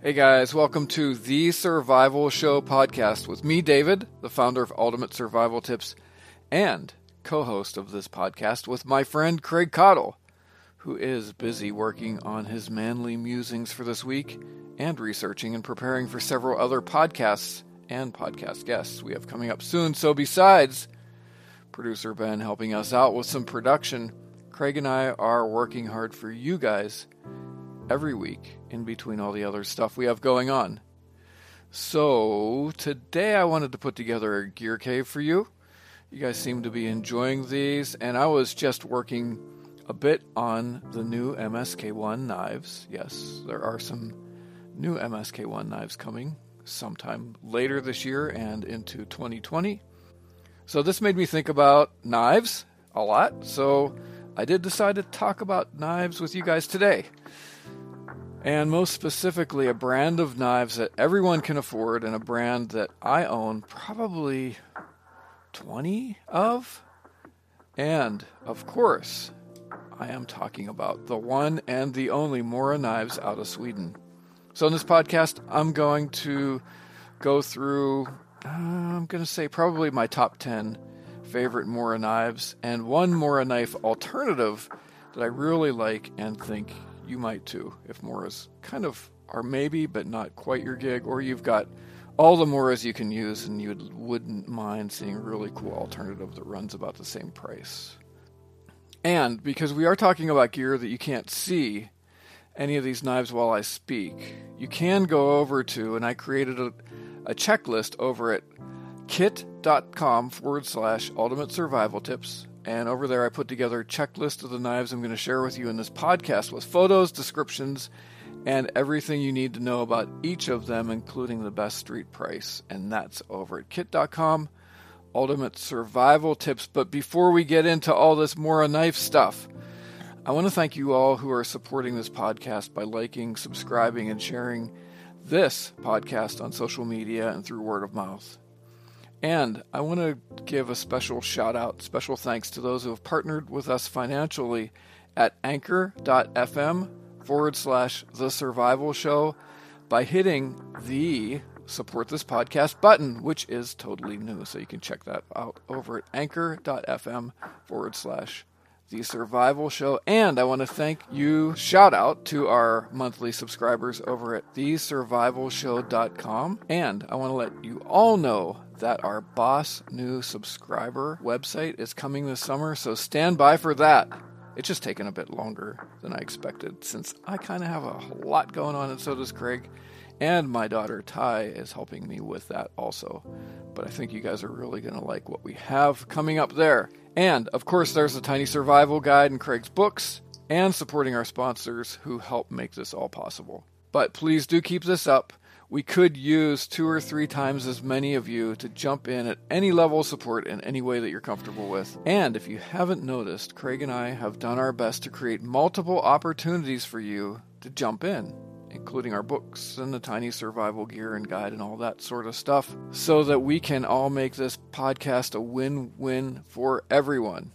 Hey guys, welcome to the Survival Show podcast with me, David, the founder of Ultimate Survival Tips, and co host of this podcast with my friend Craig Caudill, who is busy working on his manly musings for this week and researching and preparing for several other podcasts and podcast guests we have coming up soon. So, besides producer Ben helping us out with some production, Craig and I are working hard for you guys every week in between all the other stuff we have going on. So, today I wanted to put together a gear cave for you. You guys seem to be enjoying these, and I was just working a bit on the new MSK1 knives. Yes, there are some new MSK1 knives coming sometime later this year and into 2020. So, this made me think about knives a lot, so I did decide to talk about knives with you guys today and most specifically a brand of knives that everyone can afford and a brand that I own probably 20 of. And of course, I am talking about the one and the only Mora knives out of Sweden. So, in this podcast, I'm going to go through, uh, I'm going to say probably my top 10 favorite Mora knives and one Mora knife alternative that I really like and think you might too if Moras kind of are maybe but not quite your gig, or you've got all the Moras you can use and you wouldn't mind seeing a really cool alternative that runs about the same price. And because we are talking about gear that you can't see any of these knives while I speak, you can go over to, and I created a, a checklist over at kit.com forward slash ultimate survival tips. And over there, I put together a checklist of the knives I'm going to share with you in this podcast with photos, descriptions, and everything you need to know about each of them, including the best street price. And that's over at kit.com. Ultimate survival tips. But before we get into all this Mora knife stuff, I want to thank you all who are supporting this podcast by liking, subscribing, and sharing this podcast on social media and through word of mouth. And I want to give a special shout out, special thanks to those who have partnered with us financially at anchor.fm forward slash the survival show by hitting the support this podcast button, which is totally new. So you can check that out over at anchor.fm forward slash the survival show. And I want to thank you, shout out to our monthly subscribers over at thesurvivalshow.com. And I want to let you all know that our boss new subscriber website is coming this summer, so stand by for that. It's just taken a bit longer than I expected since I kind of have a lot going on, and so does Craig. And my daughter Ty is helping me with that also. But I think you guys are really going to like what we have coming up there. And of course, there's the Tiny Survival Guide and Craig's books, and supporting our sponsors who help make this all possible. But please do keep this up we could use two or three times as many of you to jump in at any level of support in any way that you're comfortable with. And if you haven't noticed, Craig and I have done our best to create multiple opportunities for you to jump in, including our books and the tiny survival gear and guide and all that sort of stuff, so that we can all make this podcast a win win for everyone.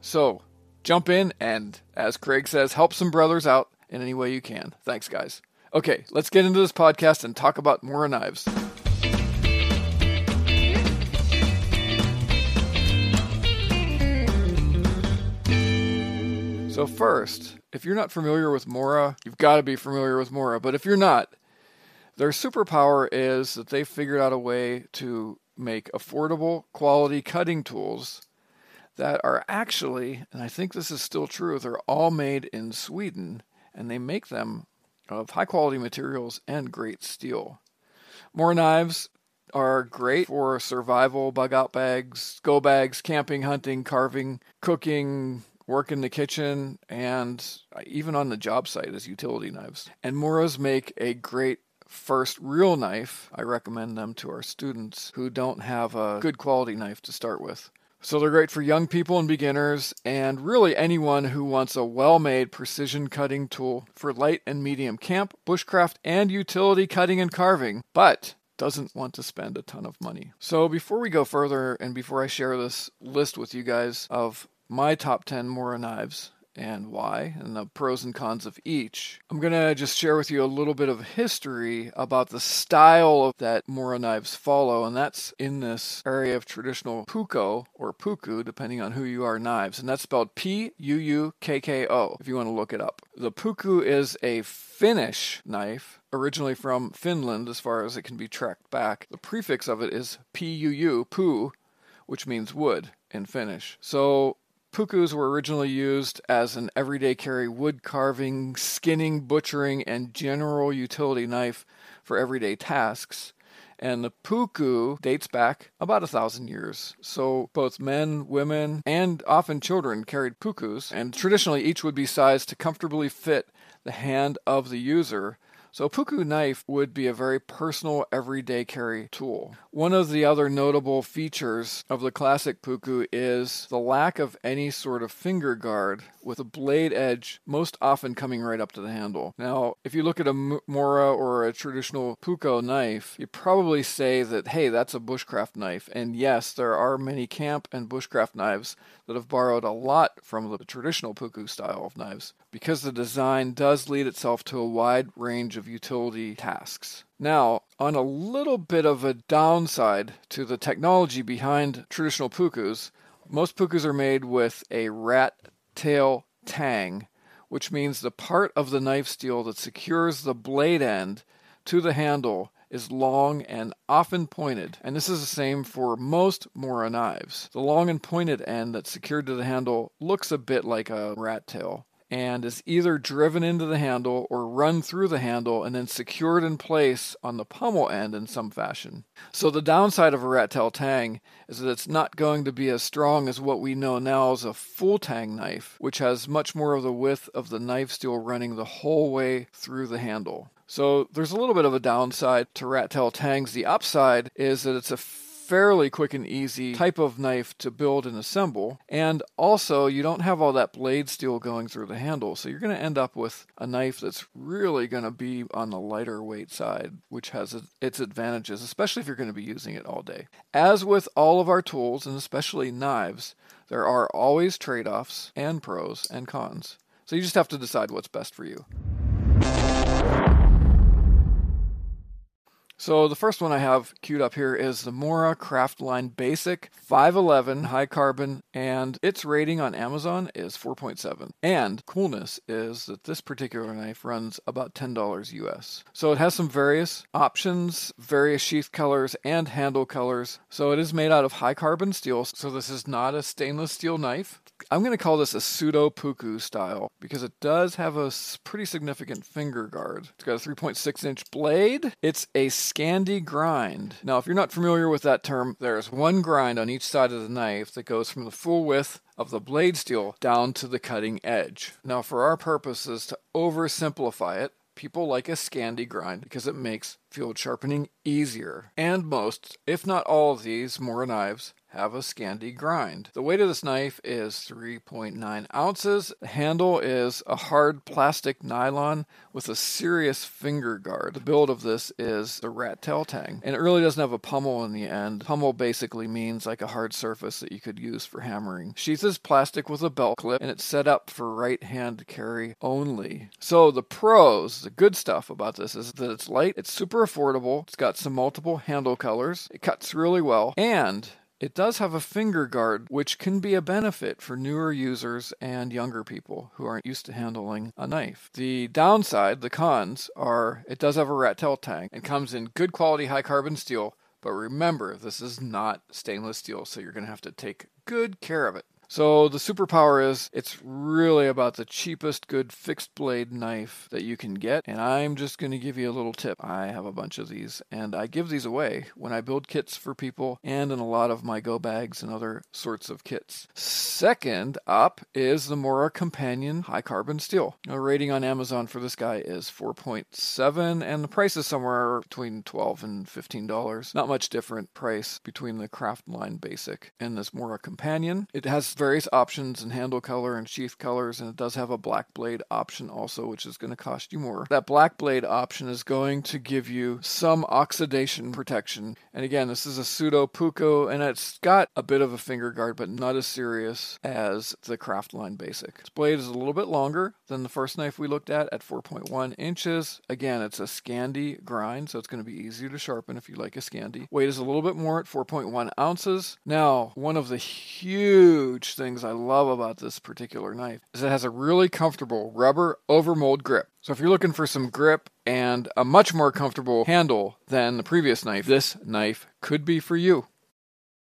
So, jump in and, as Craig says, help some brothers out in any way you can. Thanks, guys. Okay, let's get into this podcast and talk about Mora knives. So, first, if you're not familiar with Mora, you've got to be familiar with Mora. But if you're not, their superpower is that they figured out a way to make affordable, quality cutting tools that are actually, and I think this is still true, they're all made in Sweden and they make them of high quality materials and great steel. Mora knives are great for survival, bug out bags, go bags, camping, hunting, carving, cooking, work in the kitchen, and uh, even on the job site as utility knives. And Moras make a great first real knife. I recommend them to our students who don't have a good quality knife to start with. So they're great for young people and beginners, and really anyone who wants a well made precision cutting tool for light and medium camp, bushcraft, and utility cutting and carving, but doesn't want to spend a ton of money. So before we go further, and before I share this list with you guys of my top 10 Mora knives and why, and the pros and cons of each. I'm going to just share with you a little bit of history about the style that Mora knives follow, and that's in this area of traditional puukko or puku, depending on who you are, knives, and that's spelled P U U K K O if you want to look it up. The puku is a Finnish knife, originally from Finland as far as it can be tracked back. The prefix of it is PUU, pu, which means wood in Finnish. So Pukus were originally used as an everyday carry wood carving, skinning, butchering, and general utility knife for everyday tasks. And the puku dates back about a thousand years. So both men, women, and often children carried pukus, and traditionally each would be sized to comfortably fit the hand of the user so a puku knife would be a very personal everyday carry tool. One of the other notable features of the classic puku is the lack of any sort of finger guard with a blade edge most often coming right up to the handle. Now, if you look at a mora or a traditional puukko knife, you probably say that, hey, that's a bushcraft knife. And yes, there are many camp and bushcraft knives that have borrowed a lot from the traditional puku style of knives because the design does lead itself to a wide range of utility tasks. Now, on a little bit of a downside to the technology behind traditional pukus, most pukus are made with a rat tail tang, which means the part of the knife steel that secures the blade end to the handle is long and often pointed, and this is the same for most Mora knives. The long and pointed end that's secured to the handle looks a bit like a rat tail and is either driven into the handle or run through the handle and then secured in place on the pommel end in some fashion. So the downside of a rat tail tang is that it's not going to be as strong as what we know now as a full tang knife, which has much more of the width of the knife steel running the whole way through the handle. So there's a little bit of a downside to rat tail tangs. The upside is that it's a fairly quick and easy type of knife to build and assemble. And also, you don't have all that blade steel going through the handle. So you're going to end up with a knife that's really going to be on the lighter weight side, which has its advantages, especially if you're going to be using it all day. As with all of our tools, and especially knives, there are always trade offs and pros and cons. So you just have to decide what's best for you. So the first one I have queued up here is the Mora Craftline Basic 511 high carbon, and its rating on Amazon is 4.7. And coolness is that this particular knife runs about $10 US. So it has some various options, various sheath colors, and handle colors. So it is made out of high carbon steel. So this is not a stainless steel knife. I'm going to call this a pseudo puku style because it does have a pretty significant finger guard. It's got a 3.6 inch blade. It's a Scandi grind. Now, if you're not familiar with that term, there's one grind on each side of the knife that goes from the full width of the blade steel down to the cutting edge. Now, for our purposes, to oversimplify it, people like a Scandi grind because it makes field sharpening easier. And most, if not all of these Mora knives have a Scandi grind. The weight of this knife is 3.9 ounces. The handle is a hard plastic nylon with a serious finger guard. The build of this is the rat tail tang, and it really doesn't have a pommel in the end. Pommel basically means like a hard surface that you could use for hammering. Sheath is plastic with a belt clip, and it's set up for right hand carry only. So the pros, the good stuff about this is that it's light, it's super affordable, it's got some multiple handle colors, it cuts really well, and it does have a finger guard, which can be a benefit for newer users and younger people who aren't used to handling a knife. The downside, the cons, are it does have a rat tail tang and comes in good quality high carbon steel. But remember, this is not stainless steel, so you're going to have to take good care of it. So the superpower is it's really about the cheapest good fixed blade knife that you can get. And I'm just going to give you a little tip. I have a bunch of these and I give these away when I build kits for people and in a lot of my go bags and other sorts of kits. Second up is the Mora Companion High Carbon Steel. A rating on Amazon for this guy is 4.7 and the price is somewhere between 12 and $15. Not much different price between the Craftline Basic and this Mora Companion. It has various options in handle color and sheath colors, and it does have a black blade option also, which is going to cost you more. That black blade option is going to give you some oxidation protection. And again, this is a pseudo puku, and it's got a bit of a finger guard, but not as serious as the Craftline Basic. This blade is a little bit longer than the first knife we looked at at 4.1 inches. Again, it's a Scandi grind, so it's going to be easy to sharpen if you like a Scandi. Weight is a little bit more at 4.1 ounces. Now, one of the huge things I love about this particular knife is it has a really comfortable rubber overmold grip. So if you're looking for some grip and a much more comfortable handle than the previous knife, this knife could be for you.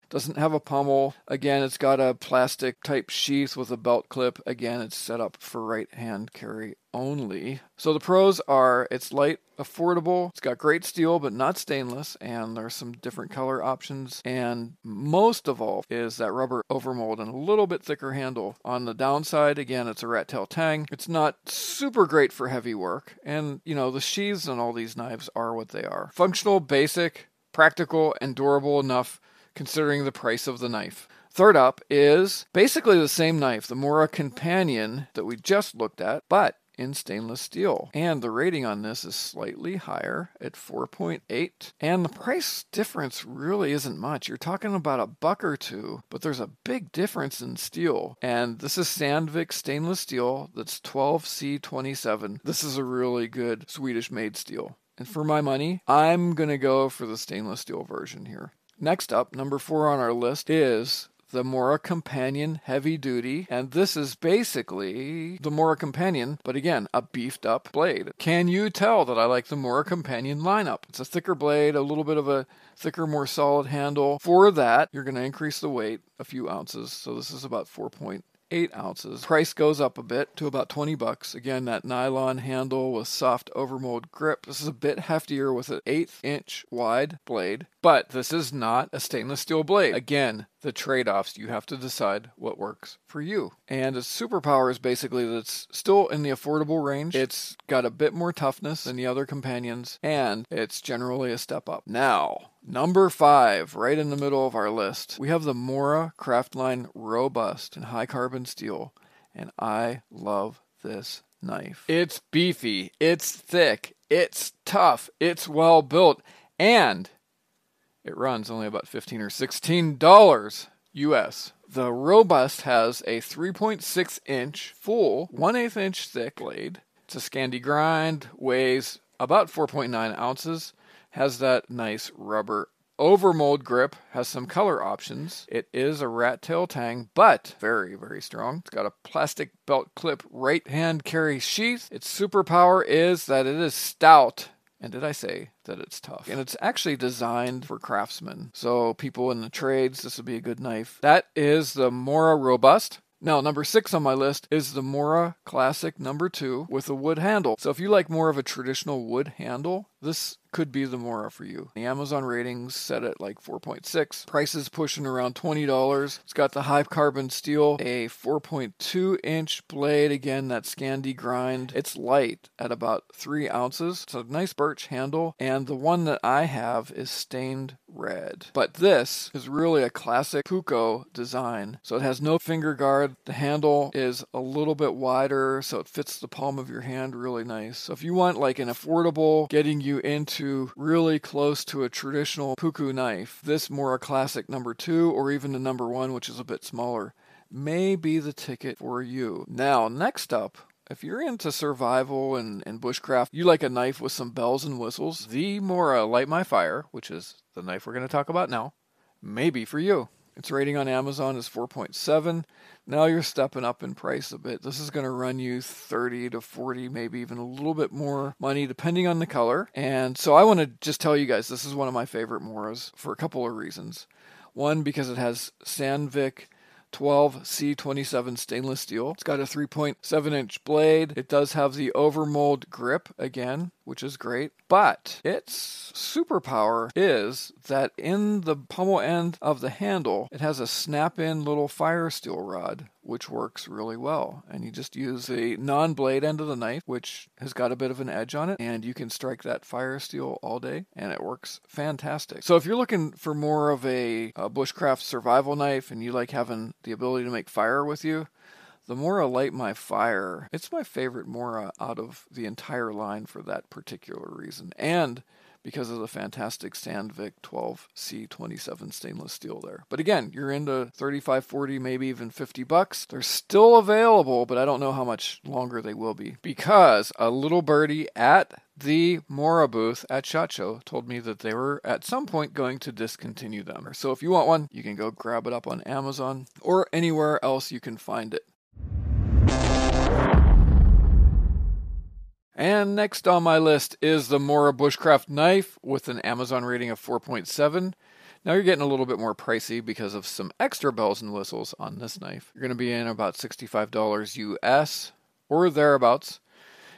Doesn't have a pommel. Again, it's got a plastic type sheath with a belt clip. Again, it's set up for right hand carry only. So the pros are it's light, affordable, it's got great steel but not stainless, and there's some different color options. And most of all is that rubber overmold and a little bit thicker handle. On the downside, again, it's a rat tail tang. It's not super great for heavy work, and you know, the sheaths on all these knives are what they are. Functional, basic, practical, and durable enough considering the price of the knife. Third up is basically the same knife, the Mora Companion that we just looked at, but in stainless steel. And the rating on this is slightly higher at 4.8. And the price difference really isn't much. You're talking about a buck or two, but there's a big difference in steel. And this is Sandvik stainless steel that's 12C27. This is a really good Swedish made steel. And for my money, I'm going to go for the stainless steel version here. Next up, number four on our list is the Mora Companion Heavy Duty, and this is basically the Mora Companion, but again, a beefed up blade. Can you tell that I like the Mora Companion lineup? It's a thicker blade, a little bit of a thicker, more solid handle. For that, you're going to increase the weight a few ounces, so this is about 4.8 eight ounces. Price goes up a bit to about 20 bucks. Again, that nylon handle with soft overmold grip. This is a bit heftier with an eighth inch wide blade, but this is not a stainless steel blade. Again, the trade offs, you have to decide what works for you. And its superpower is basically that it's still in the affordable range. It's got a bit more toughness than the other companions, and it's generally a step up. Now, number five, right in the middle of our list, we have the Mora Craftline Robust and high carbon steel. And I love this knife. It's beefy, it's thick, it's tough, it's well built, and it runs only about 15 or 16 dollars US. The Robust has a 3.6 inch full, 1 8 inch thick blade. It's a Scandi grind, weighs about 4.9 ounces, has that nice rubber overmold grip, has some color options. It is a rat tail tang, but very, very strong. It's got a plastic belt clip right hand carry sheath. Its superpower is that it is stout and did I say that it's tough? And it's actually designed for craftsmen. So, people in the trades, this would be a good knife. That is the Mora Robust. Now, number six on my list is the Mora Classic number two with a wood handle. So, if you like more of a traditional wood handle, this could be the Mora for you. The Amazon ratings set at like 4.6. Prices pushing around $20. It's got the high carbon steel, a 4.2 inch blade. Again, that Scandi grind. It's light at about three ounces. It's a nice birch handle. And the one that I have is stained red. But this is really a classic Puku design. So it has no finger guard. The handle is a little bit wider, so it fits the palm of your hand really nice. So if you want like an affordable, getting you into really close to a traditional puku knife, this Mora classic number two or even the number one, which is a bit smaller, may be the ticket for you. Now, next up, if you're into survival and, and bushcraft, you like a knife with some bells and whistles, the Mora Light My Fire, which is the knife we're going to talk about now, may be for you. Its rating on Amazon is 4.7. Now you're stepping up in price a bit. This is going to run you 30 to 40, maybe even a little bit more money depending on the color. And so I want to just tell you guys this is one of my favorite Moras for a couple of reasons. One, because it has Sandvik 12C27 stainless steel. It's got a 3.7 inch blade. It does have the overmold grip again which is great. But its superpower is that in the pommel end of the handle, it has a snap in little fire steel rod, which works really well. And you just use a non blade end of the knife, which has got a bit of an edge on it, and you can strike that fire steel all day, and it works fantastic. So if you're looking for more of a, a bushcraft survival knife and you like having the ability to make fire with you, the Mora Light My Fire, it's my favorite Mora out of the entire line for that particular reason. And because of the fantastic Sandvik 12C27 stainless steel there. But again, you're into 35, 40, maybe even 50 bucks. They're still available, but I don't know how much longer they will be because a little birdie at the Mora booth at SHOT Show told me that they were at some point going to discontinue them. So if you want one, you can go grab it up on Amazon or anywhere else you can find it. And next on my list is the Mora Bushcraft knife with an Amazon rating of 4.7. Now you're getting a little bit more pricey because of some extra bells and whistles on this knife. You're going to be in about $65 US or thereabouts.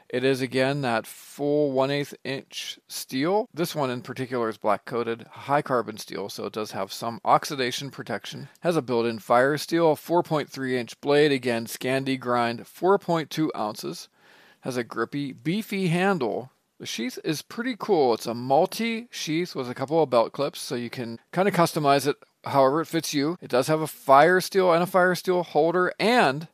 It is again that full 1 8 inch steel. This one in particular is black coated, high carbon steel, so it does have some oxidation protection. Has a built in fire steel, 4.3 inch blade, again, Scandi grind, 4.2 ounces has a grippy, beefy handle. The sheath is pretty cool. It's a multi sheath with a couple of belt clips, so you can kind of customize it however it fits you. It does have a fire steel and a fire steel holder and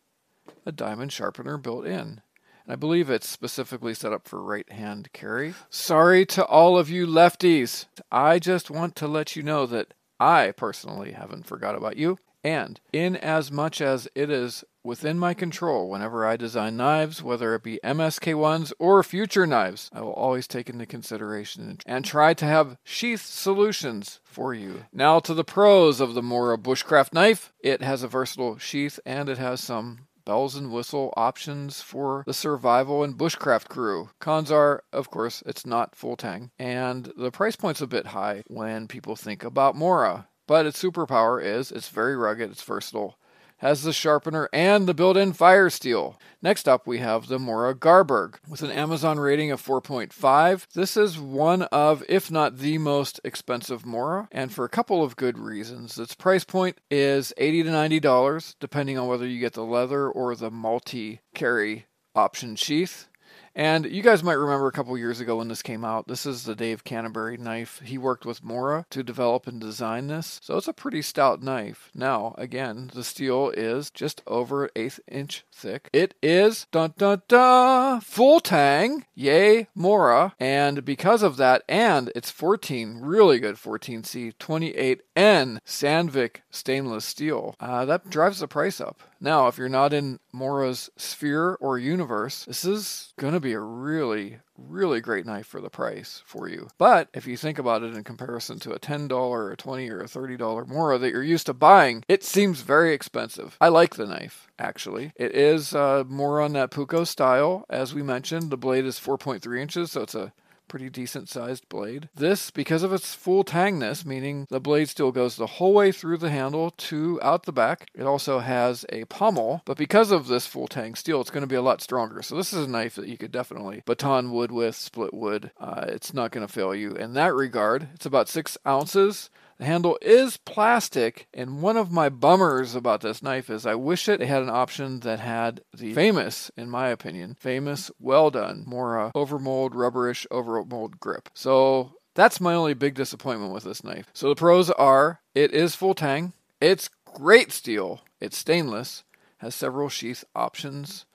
a diamond sharpener built in. And I believe it's specifically set up for right hand carry. Sorry to all of you lefties. I just want to let you know that I personally haven't forgot about you. And in as much as it is within my control whenever I design knives, whether it be MSK ones or future knives. I will always take into consideration and try to have sheath solutions for you. Now to the pros of the Mora Bushcraft knife. It has a versatile sheath and it has some bells and whistle options for the survival and bushcraft crew. Cons are, of course, it's not full tang, and the price point's a bit high when people think about Mora. But its superpower is it's very rugged, it's versatile, has the sharpener and the built in fire steel. Next up, we have the Mora Garberg with an Amazon rating of 4.5. This is one of, if not the most expensive Mora, and for a couple of good reasons. Its price point is 80 to $90, depending on whether you get the leather or the multi carry option sheath. And you guys might remember a couple years ago when this came out. This is the Dave Canterbury knife. He worked with Mora to develop and design this. So it's a pretty stout knife. Now, again, the steel is just over eighth inch thick. It is dun dun dun full tang. Yay, Mora. And because of that, and it's 14, really good 14C 28N Sandvik stainless steel, uh, that drives the price up. Now, if you're not in Mora's sphere or universe, this is going to be a really, really great knife for the price for you. But if you think about it in comparison to a $10 or a $20 or a $30 Mora that you're used to buying, it seems very expensive. I like the knife, actually. It is uh, more on that Puko style. As we mentioned, the blade is 4.3 inches, so it's a pretty decent sized blade. This, because of its full tangness, meaning the blade still goes the whole way through the handle to out the back. It also has a pommel, but because of this full tang steel, it's going to be a lot stronger. So this is a knife that you could definitely baton wood with, split wood. Uh, it's not going to fail you in that regard. It's about six ounces. The handle is plastic, and one of my bummers about this knife is I wish it had an option that had the famous, in my opinion, famous, well done, more uh, overmold, rubberish, overmold grip. So that's my only big disappointment with this knife. So the pros are it is full tang, it's great steel, it's stainless, has several sheath options.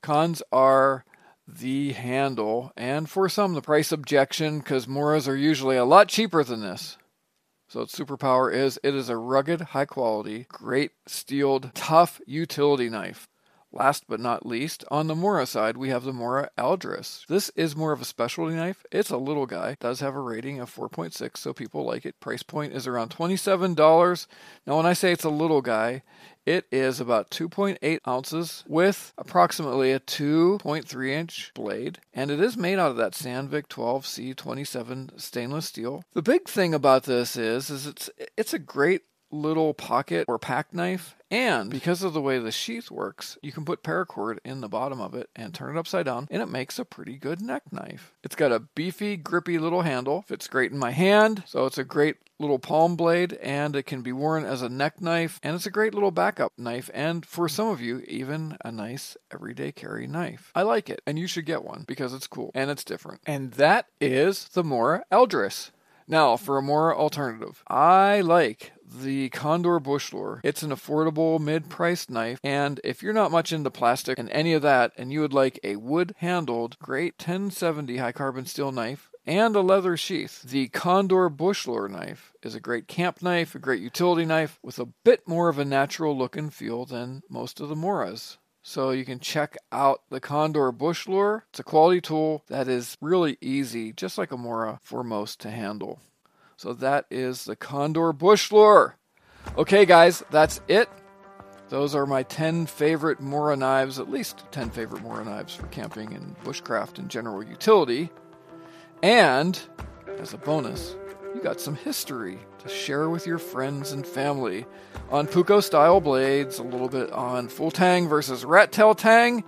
Cons are the handle, and for some, the price objection, because Moras are usually a lot cheaper than this. So its superpower is it is a rugged, high quality, great steeled, tough utility knife. Last but not least, on the Mora side, we have the Mora Eldris. This is more of a specialty knife. It's a little guy, does have a rating of 4.6, so people like it. Price point is around $27. Now, when I say it's a little guy, it is about 2.8 ounces with approximately a 2.3 inch blade, and it is made out of that Sandvik 12C27 stainless steel. The big thing about this is, is it's it's a great little pocket or pack knife. And because of the way the sheath works, you can put paracord in the bottom of it and turn it upside down, and it makes a pretty good neck knife. It's got a beefy, grippy little handle, fits great in my hand, so it's a great little palm blade, and it can be worn as a neck knife, and it's a great little backup knife, and for some of you, even a nice everyday carry knife. I like it, and you should get one because it's cool and it's different. And that is the Mora Eldris. Now, for a more alternative, I like the Condor Bushlore. It's an affordable mid priced knife, and if you're not much into plastic and any of that, and you would like a wood handled, great 1070 high carbon steel knife, and a leather sheath. The Condor Bushlore knife is a great camp knife, a great utility knife with a bit more of a natural look and feel than most of the Moras. So you can check out the Condor Bushlore. It's a quality tool that is really easy, just like a Mora, for most to handle. So that is the Condor Bushlore. Okay, guys, that's it. Those are my 10 favorite Mora knives, at least 10 favorite Mora knives for camping and bushcraft and general utility. And, as a bonus, you got some history to share with your friends and family on Puukko style blades, a little bit on full tang versus rat tail tang,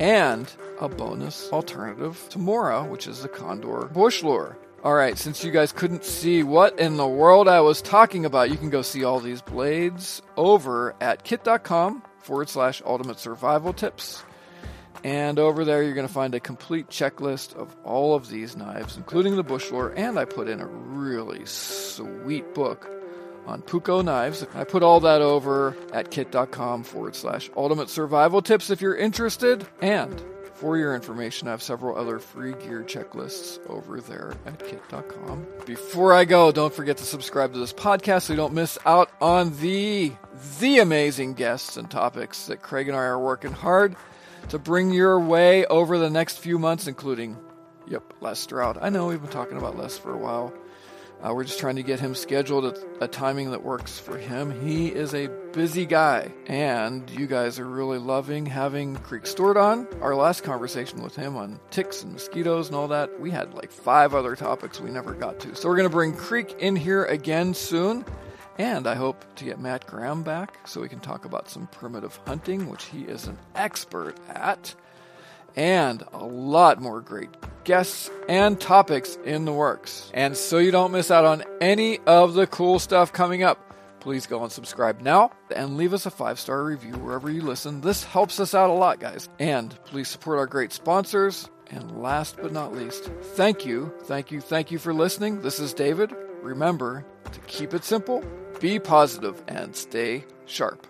and a bonus alternative to Mora, which is the Condor Bushlore. All right, since you guys couldn't see what in the world I was talking about, you can go see all these blades over at kit.com forward slash ultimate survival tips. And over there, you're going to find a complete checklist of all of these knives, including the Bushlore. And I put in a really sweet book on Puko knives. I put all that over at kit.com forward slash ultimate survival tips if you're interested. And for your information, I have several other free gear checklists over there at kit.com. Before I go, don't forget to subscribe to this podcast so you don't miss out on the the amazing guests and topics that Craig and I are working hard to bring your way over the next few months, including, yep, Les Stroud. I know we've been talking about Les for a while. Uh, we're just trying to get him scheduled at a timing that works for him. He is a busy guy, and you guys are really loving having Creek Stewart on. Our last conversation with him on ticks and mosquitoes and all that, we had like five other topics we never got to. So we're going to bring Creek in here again soon. And I hope to get Matt Graham back so we can talk about some primitive hunting, which he is an expert at, and a lot more great guests and topics in the works. And so you don't miss out on any of the cool stuff coming up, please go and subscribe now and leave us a five star review wherever you listen. This helps us out a lot, guys. And please support our great sponsors. And last but not least, thank you, thank you, thank you for listening. This is David. Remember to keep it simple be positive and stay sharp.